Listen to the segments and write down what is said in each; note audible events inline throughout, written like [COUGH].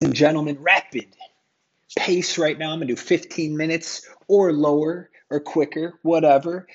and gentlemen, rapid pace right now. I'm going to do 15 minutes or lower or quicker, whatever.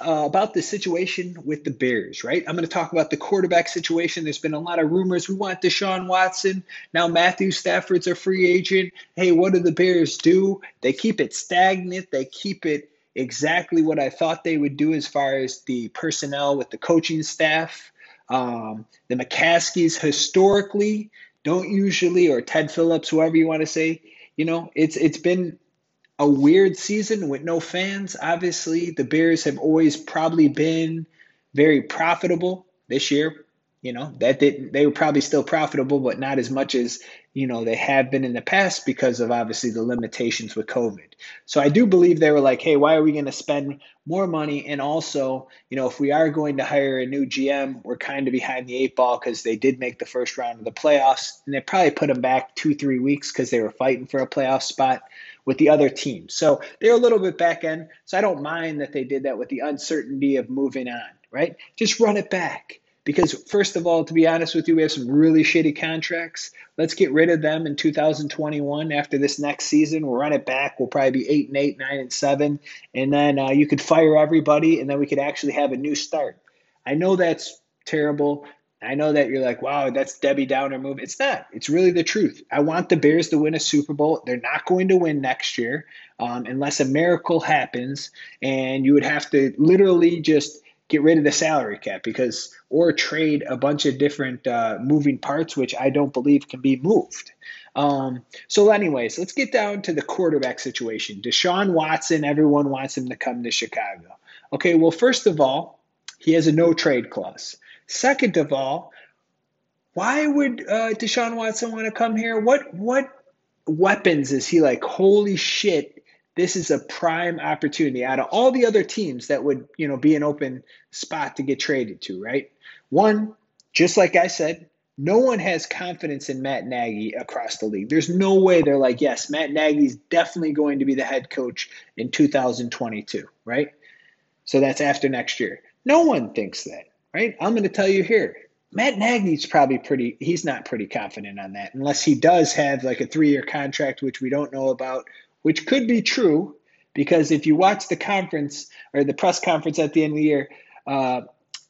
Uh, about the situation with the Bears, right? I'm going to talk about the quarterback situation. There's been a lot of rumors. We want Deshaun Watson. Now Matthew Stafford's a free agent. Hey, what do the Bears do? They keep it stagnant. They keep it exactly what I thought they would do as far as the personnel with the coaching staff. Um, the McCaskeys historically don't usually, or Ted Phillips, whoever you want to say, you know, it's it's been a weird season with no fans. Obviously, the Bears have always probably been very profitable this year. You know, that they, they were probably still profitable, but not as much as, you know, they have been in the past because of obviously the limitations with COVID. So I do believe they were like, hey, why are we going to spend more money? And also, you know, if we are going to hire a new GM, we're kind of behind the eight ball because they did make the first round of the playoffs and they probably put them back two, three weeks because they were fighting for a playoff spot with the other team. So they're a little bit back end. So I don't mind that they did that with the uncertainty of moving on, right? Just run it back. Because, first of all, to be honest with you, we have some really shitty contracts. Let's get rid of them in 2021 after this next season. We'll run it back. We'll probably be 8 and 8, 9 and 7. And then uh, you could fire everybody, and then we could actually have a new start. I know that's terrible. I know that you're like, wow, that's Debbie Downer move. It's not. It's really the truth. I want the Bears to win a Super Bowl. They're not going to win next year um, unless a miracle happens, and you would have to literally just get rid of the salary cap because or trade a bunch of different uh, moving parts, which I don't believe can be moved. Um, so, anyways, let's get down to the quarterback situation. Deshaun Watson, everyone wants him to come to Chicago. Okay, well, first of all, he has a no trade clause. Second of all, why would uh, Deshaun Watson want to come here? What what weapons is he like? Holy shit! This is a prime opportunity out of all the other teams that would you know be an open spot to get traded to. Right? One, just like I said, no one has confidence in Matt Nagy across the league. There's no way they're like, yes, Matt Nagy's definitely going to be the head coach in 2022, right? So that's after next year. No one thinks that right? I'm going to tell you here. Matt Nagy's probably pretty, he's not pretty confident on that unless he does have like a three year contract, which we don't know about, which could be true because if you watch the conference or the press conference at the end of the year, uh,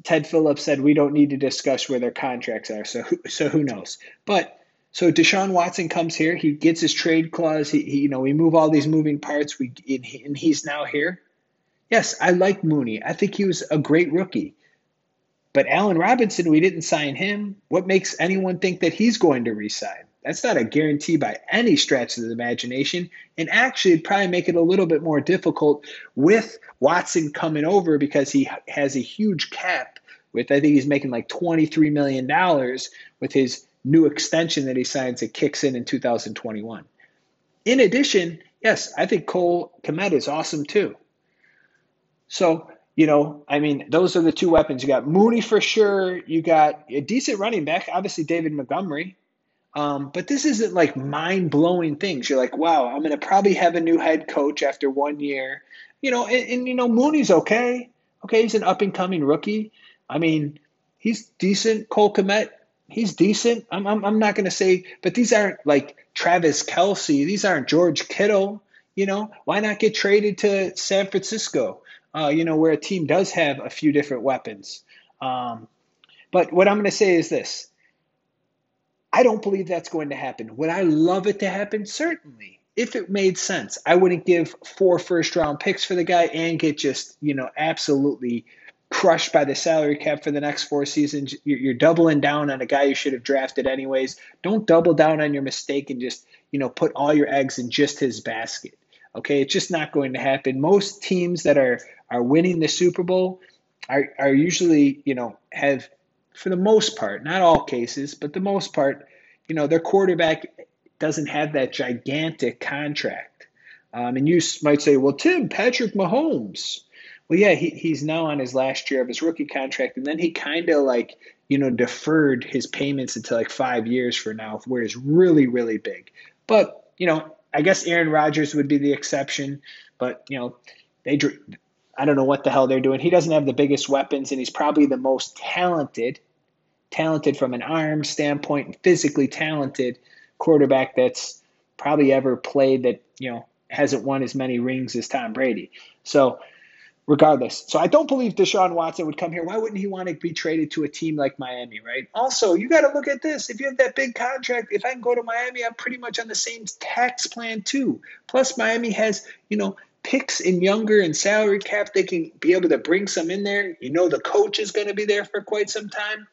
Ted Phillips said we don't need to discuss where their contracts are. So, so who knows? But so Deshaun Watson comes here. He gets his trade clause. He, he you know, we move all these moving parts. We and he's now here. Yes, I like Mooney. I think he was a great rookie. But Allen Robinson, we didn't sign him. What makes anyone think that he's going to resign? That's not a guarantee by any stretch of the imagination. And actually, it'd probably make it a little bit more difficult with Watson coming over because he has a huge cap with, I think he's making like $23 million with his new extension that he signs that kicks in in 2021. In addition, yes, I think Cole Kmet is awesome too. So you know, I mean, those are the two weapons. You got Mooney for sure. You got a decent running back, obviously David Montgomery. Um, but this isn't like mind blowing things. You're like, wow, I'm going to probably have a new head coach after one year. You know, and, and you know, Mooney's okay. Okay, he's an up and coming rookie. I mean, he's decent. Cole Kmet, he's decent. I'm, I'm, I'm not going to say, but these aren't like Travis Kelce. These aren't George Kittle. You know, why not get traded to San Francisco? uh, you know, where a team does have a few different weapons. Um, but what I'm going to say is this I don't believe that's going to happen. Would I love it to happen? Certainly. If it made sense, I wouldn't give four first round picks for the guy and get just, you know, absolutely crushed by the salary cap for the next four seasons. You're, doubling down on a guy you should have drafted anyways. Don't double down on your mistake and just, you know, put all your eggs in just his basket. Okay, it's just not going to happen. Most teams that are are winning the Super Bowl are, are usually, you know, have, for the most part, not all cases, but the most part, you know, their quarterback doesn't have that gigantic contract. Um, and you might say, well, Tim, Patrick Mahomes. Well, yeah, he, he's now on his last year of his rookie contract. And then he kind of like, you know, deferred his payments until like five years for now, where it's really, really big. But, you know, I guess Aaron Rodgers would be the exception. But, you know, they I don't know what the hell they're doing. He doesn't have the biggest weapons, and he's probably the most talented, talented from an arm standpoint, physically talented quarterback that's probably ever played that, you know, hasn't won as many rings as Tom Brady. So, regardless. So I don't believe Deshaun Watson would come here. Why wouldn't he want to be traded to a team like Miami, right? Also, you got to look at this. If you have that big contract, if I can go to Miami, I'm pretty much on the same tax plan too. Plus, Miami has, you know, picks in younger and salary cap. They can be able to bring some in there. You know, the coach is going to be there for quite some time.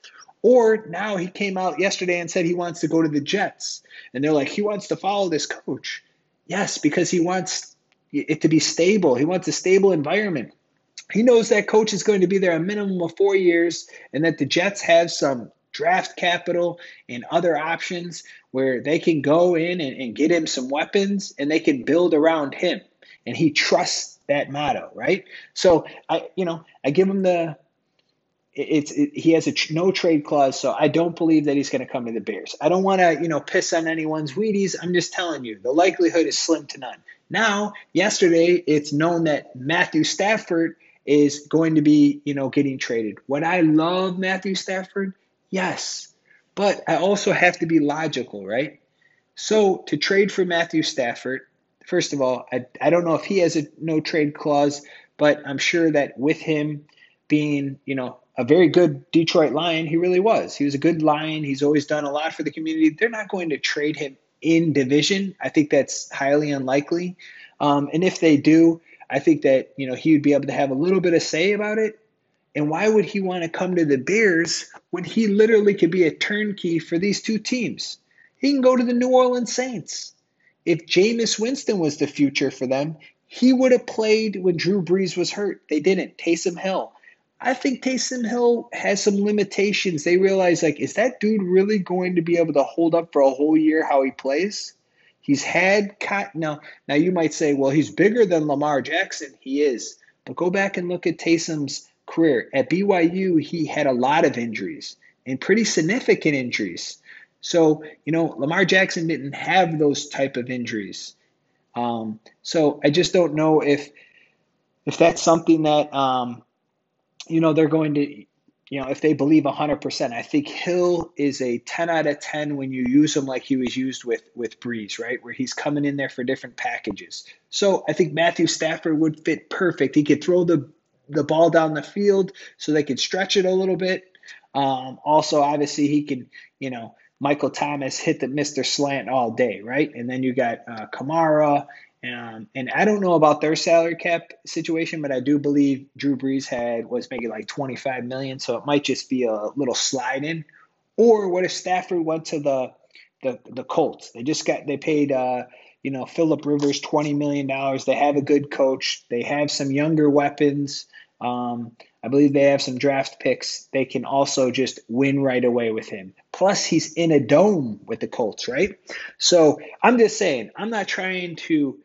Or now he came out yesterday and said he wants to go to the Jets. And they're like, he wants to follow this coach. Yes, because he wants it to be stable. He wants a stable environment. He knows that coach is going to be there a minimum of four years and that the Jets have some draft capital and other options where they can go in and, and get him some weapons and they can build around him. And he trusts that motto, right? So I, you know, I give him the it's it, he has a tr- no trade clause, so I don't believe that he's going to come to the Bears. I don't want to you know piss on anyone's Wheaties. I'm just telling you the likelihood is slim to none. Now, yesterday, it's known that Matthew Stafford is going to be you know getting traded. Would I love Matthew Stafford? Yes, but I also have to be logical, right? So to trade for Matthew Stafford, first of all, I, I don't know if he has a no trade clause, but I'm sure that with him being, you know, a very good Detroit Lion. He really was. He was a good Lion. He's always done a lot for the community. They're not going to trade him in division. I think that's highly unlikely. Um, and if they do, I think that you know he would be able to have a little bit of say about it. And why would he want to come to the Bears when he literally could be a turnkey for these two teams? He can go to the New Orleans Saints. If Jameis Winston was the future for them, he would have played when Drew Brees was hurt. They didn't. Taysom Hill. I think Taysom Hill has some limitations. They realize, like, is that dude really going to be able to hold up for a whole year how he plays? He's had now. Now you might say, well, he's bigger than Lamar Jackson. He is, but go back and look at Taysom's career at BYU. He had a lot of injuries and pretty significant injuries. So you know, Lamar Jackson didn't have those type of injuries. Um, so I just don't know if if that's something that um, you know, they're going to, you know, if they believe 100%, I think Hill is a 10 out of 10 when you use him like he was used with with Brees, right? Where he's coming in there for different packages. So I think Matthew Stafford would fit perfect. He could throw the the ball down the field so they could stretch it a little bit. Um, also, obviously, he can, you know, Michael Thomas hit the Mr. Slant all day, right? And then you got uh, Kamara um, and I don't know about their salary cap situation, but I do believe Drew Brees had was making like 25 million, so it might just be a little slide in. Or what if Stafford went to the the, the Colts? They just got they paid uh, you know Philip Rivers 20 million dollars. They have a good coach. They have some younger weapons. Um, I believe they have some draft picks. They can also just win right away with him. Plus, he's in a dome with the Colts, right? So I'm just saying, I'm not trying to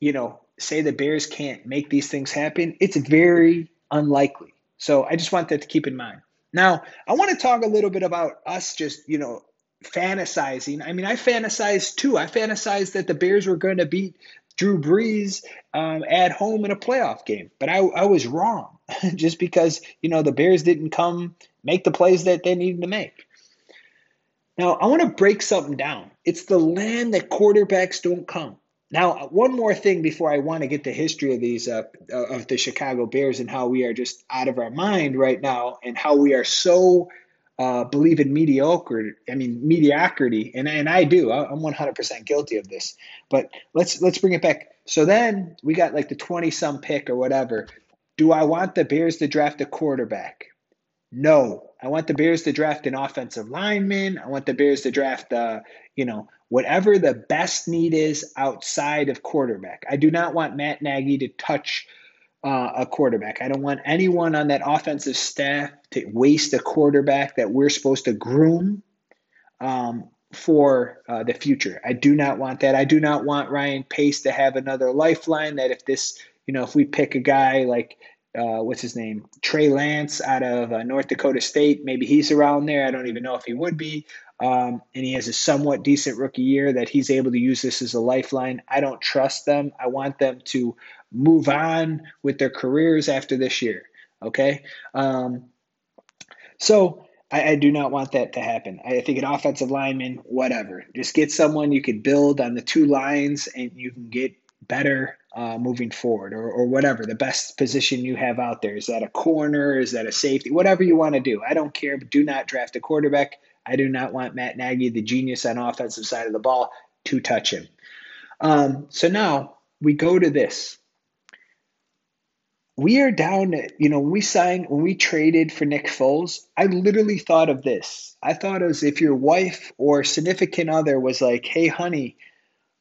you know, say the Bears can't make these things happen, it's very unlikely. So I just want that to keep in mind. Now, I want to talk a little bit about us just, you know, fantasizing. I mean, I fantasized too. I fantasized that the Bears were going to beat Drew Brees um, at home in a playoff game, but I, I was wrong [LAUGHS] just because, you know, the Bears didn't come make the plays that they needed to make. Now, I want to break something down. It's the land that quarterbacks don't come. Now, one more thing before I want to get the history of these uh, of the Chicago Bears and how we are just out of our mind right now, and how we are so uh, believe in mediocre. I mean mediocrity, and and I do. I'm 100% guilty of this. But let's let's bring it back. So then we got like the 20 some pick or whatever. Do I want the Bears to draft a quarterback? No, I want the Bears to draft an offensive lineman. I want the Bears to draft, uh, you know, whatever the best need is outside of quarterback. I do not want Matt Nagy to touch uh, a quarterback. I don't want anyone on that offensive staff to waste a quarterback that we're supposed to groom um, for uh, the future. I do not want that. I do not want Ryan Pace to have another lifeline that if this, you know, if we pick a guy like uh, what's his name? Trey Lance out of uh, North Dakota State. Maybe he's around there. I don't even know if he would be. Um, and he has a somewhat decent rookie year that he's able to use this as a lifeline. I don't trust them. I want them to move on with their careers after this year. Okay. Um, so I, I, do not want that to happen. I think an offensive lineman, whatever, just get someone you could build on the two lines and you can get better uh, moving forward or, or whatever the best position you have out there. Is that a corner? Is that a safety? Whatever you want to do. I don't care, but do not draft a quarterback. I do not want Matt Nagy, the genius on offensive side of the ball, to touch him. Um, so now we go to this. We are down, you know, we signed, when we traded for Nick Foles, I literally thought of this. I thought as if your wife or significant other was like, hey, honey,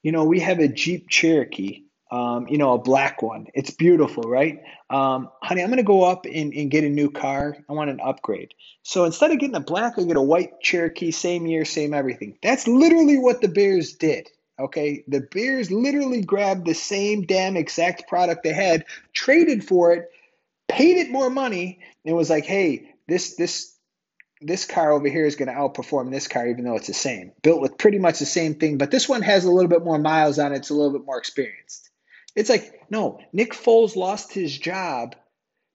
you know, we have a Jeep Cherokee, um, you know, a black one. It's beautiful, right? Um, honey, I'm going to go up and, and get a new car. I want an upgrade. So instead of getting a black, I get a white Cherokee, same year, same everything. That's literally what the Bears did. Okay, the Bears literally grabbed the same damn exact product they had, traded for it, paid it more money, and was like, "Hey, this this this car over here is going to outperform this car, even though it's the same, built with pretty much the same thing, but this one has a little bit more miles on it. It's a little bit more experienced." It's like, no, Nick Foles lost his job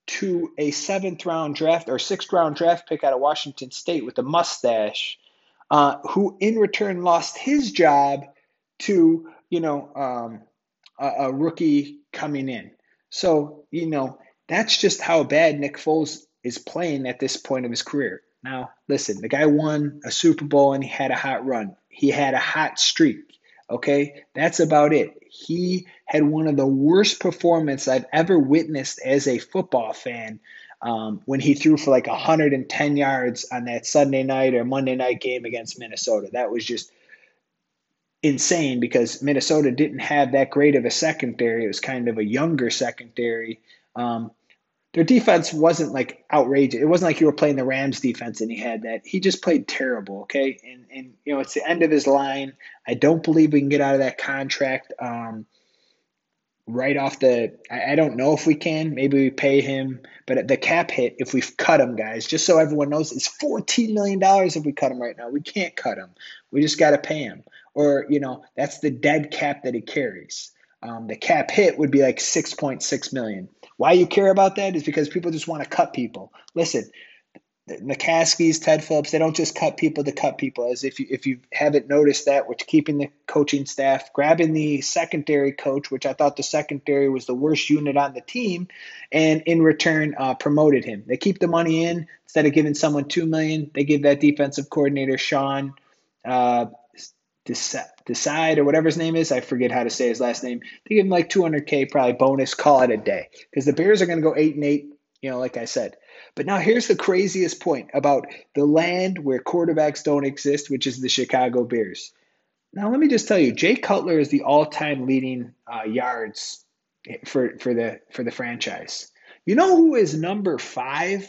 to a seventh round draft or sixth round draft pick out of Washington State with a mustache, uh, who in return lost his job to you know um, a, a rookie coming in. So you know that's just how bad Nick Foles is playing at this point of his career. Now, listen, the guy won a Super Bowl and he had a hot run. He had a hot streak. Okay, that's about it. He had one of the worst performances I've ever witnessed as a football fan um, when he threw for like 110 yards on that Sunday night or Monday night game against Minnesota. That was just insane because Minnesota didn't have that great of a secondary. It was kind of a younger secondary. Um, their defense wasn't like outrageous. It wasn't like you were playing the Rams defense and he had that. He just played terrible. Okay, and and you know it's the end of his line. I don't believe we can get out of that contract. Um, right off the I, I, don't know if we can maybe we pay him but the cap hit if we cut him guys just so everyone knows it's 14 million dollars if we cut him right now we can't cut him we just got to pay him or you know that's the dead cap that he carries. Um, the cap hit would be like 6.6 million. Why you care about that is because people just want to cut people. Listen, the McCaskeys, Ted Phillips, they don't just cut people to cut people. As if you if you haven't noticed that, which keeping the coaching staff, grabbing the secondary coach, which I thought the secondary was the worst unit on the team, and in return uh, promoted him. They keep the money in instead of giving someone two million. They give that defensive coordinator Sean uh, Desai or whatever his name is. I forget how to say his last name. They give him like 200k probably bonus. Call it a day because the Bears are going to go eight and eight. You know, like I said. But now here's the craziest point about the land where quarterbacks don't exist, which is the Chicago Bears. Now let me just tell you, Jay Cutler is the all-time leading uh, yards for for the for the franchise. You know who is number five?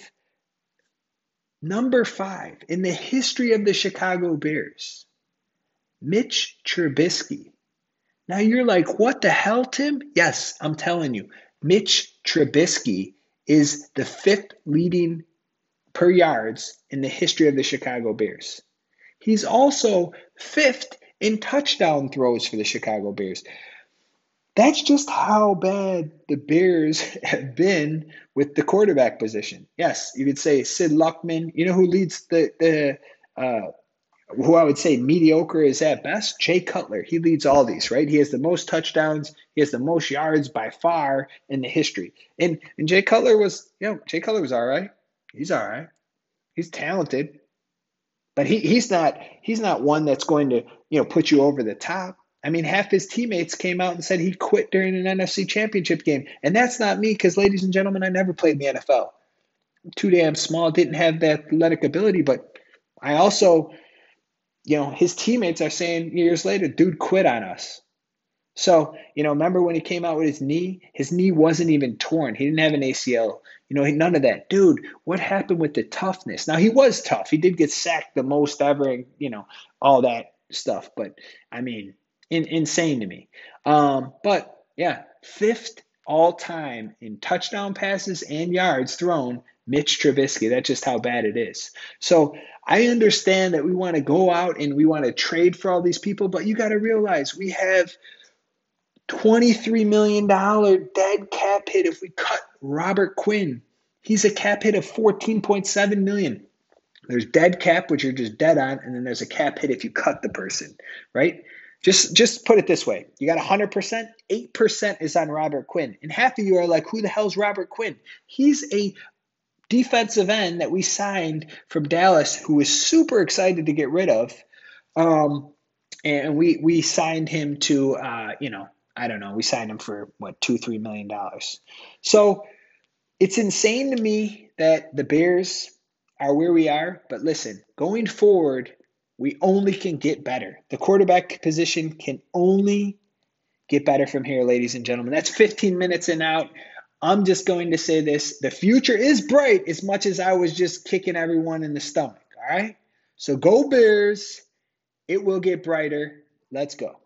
Number five in the history of the Chicago Bears. Mitch Trubisky. Now you're like, what the hell, Tim? Yes, I'm telling you. Mitch Trubisky is the fifth leading per yards in the history of the Chicago Bears. He's also fifth in touchdown throws for the Chicago Bears. That's just how bad the Bears [LAUGHS] have been with the quarterback position. Yes, you could say Sid Luckman. You know who leads the the uh, who I would say mediocre is at best, Jay Cutler. He leads all these, right? He has the most touchdowns, he has the most yards by far in the history. And and Jay Cutler was, you know, Jay Cutler was all right. He's all right. He's talented. But he, he's not he's not one that's going to, you know, put you over the top. I mean, half his teammates came out and said he quit during an NFC championship game. And that's not me, because ladies and gentlemen, I never played in the NFL. Too damn small, didn't have that athletic ability, but I also you know, his teammates are saying years later, dude quit on us. So, you know, remember when he came out with his knee? His knee wasn't even torn. He didn't have an ACL. You know, none of that. Dude, what happened with the toughness? Now, he was tough. He did get sacked the most ever, and, you know, all that stuff. But, I mean, in, insane to me. Um, but, yeah, fifth all time in touchdown passes and yards thrown Mitch Trubisky. That's just how bad it is. So I understand that we want to go out and we want to trade for all these people, but you got to realize we have $23 million dead cap hit if we cut Robert Quinn. He's a cap hit of 14.7 million. There's dead cap, which you're just dead on, and then there's a cap hit if you cut the person, right? Just just put it this way. You got 100%, 8% is on Robert Quinn. And half of you are like, who the hell's Robert Quinn? He's a defensive end that we signed from Dallas who was super excited to get rid of. Um, and we we signed him to uh, you know, I don't know, we signed him for what, two, three million dollars. So it's insane to me that the Bears are where we are. But listen, going forward, we only can get better. The quarterback position can only get better from here, ladies and gentlemen. That's 15 minutes and out. I'm just going to say this the future is bright as much as I was just kicking everyone in the stomach. All right? So go Bears. It will get brighter. Let's go.